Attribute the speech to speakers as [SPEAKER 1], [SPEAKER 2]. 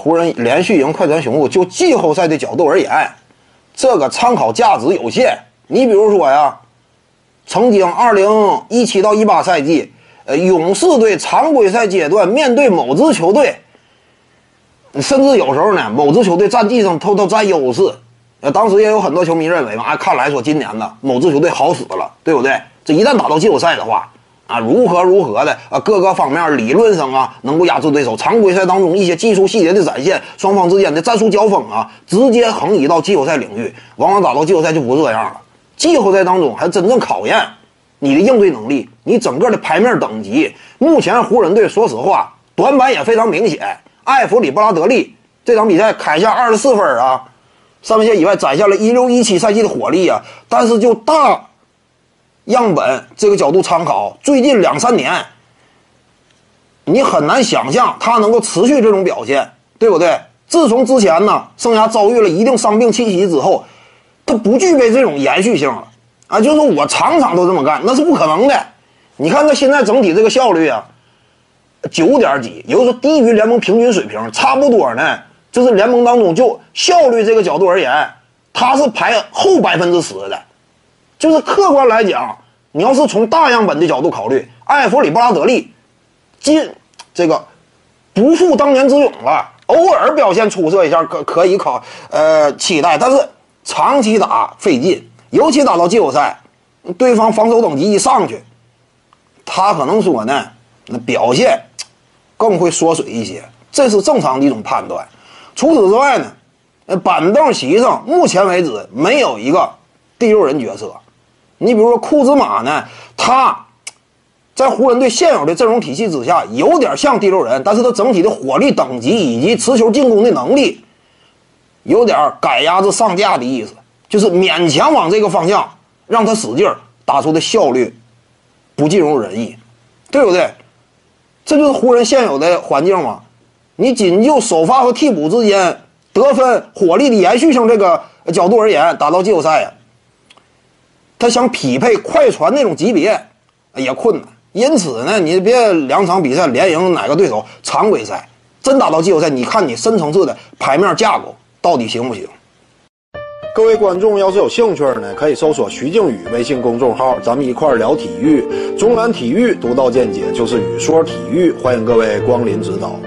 [SPEAKER 1] 湖人连续赢快船雄鹿，就季后赛的角度而言，这个参考价值有限。你比如说呀，曾经二零一七到一八赛季，呃，勇士队常规赛阶段面对某支球队，甚至有时候呢，某支球队战绩上偷偷占优势。呃，当时也有很多球迷认为嘛，看来说今年呢，某支球队好使了，对不对？这一旦打到季后赛的话，啊，如何如何的啊，各个方面理论上啊，能够压制对手。常规赛当中一些技术细节的展现，双方之间的战术交锋啊，直接横移到季后赛领域。往往打到季后赛就不这样了。季后赛当中还真正考验你的应对能力，你整个的牌面等级。目前湖人队说实话短板也非常明显。艾弗里·布拉德利这场比赛砍下二十四分啊，三分线以外斩下了一六一七赛季的火力啊。但是就大样本这个角度参考，最近两三年你很难想象他能够持续这种表现，对不对？自从之前呢，生涯遭遇了一定伤病侵袭之后。他不具备这种延续性了啊！就是我场场都这么干，那是不可能的。你看他现在整体这个效率啊，九点几，也就是说低于联盟平均水平，差不多呢。就是联盟当中就效率这个角度而言，他是排后百分之十的。就是客观来讲，你要是从大样本的角度考虑，艾弗里·布拉德利，进这个不负当年之勇了。偶尔表现出色一下，可可以考呃期待，但是。长期打费劲，尤其打到季后赛，对方防守等级一上去，他可能说呢，那表现更会缩水一些，这是正常的一种判断。除此之外呢，板凳席上目前为止没有一个第六人角色。你比如说库兹马呢，他在湖人队现有的阵容体系之下有点像第六人，但是他整体的火力等级以及持球进攻的能力。有点赶鸭子上架的意思，就是勉强往这个方向让他使劲儿，打出的效率不尽如人意，对不对？这就是湖人现有的环境嘛。你仅就首发和替补之间得分、火力的延续性这个角度而言，打到季后赛呀，他想匹配快船那种级别也困难。因此呢，你别两场比赛连赢哪个对手，常规赛真打到季后赛，你看你深层次的牌面架构。到底行不行？各位观众要是有兴趣呢，可以搜索徐静宇微信公众号，咱们一块儿聊体育。中南体育独到见解就是语说体育，欢迎各位光临指导。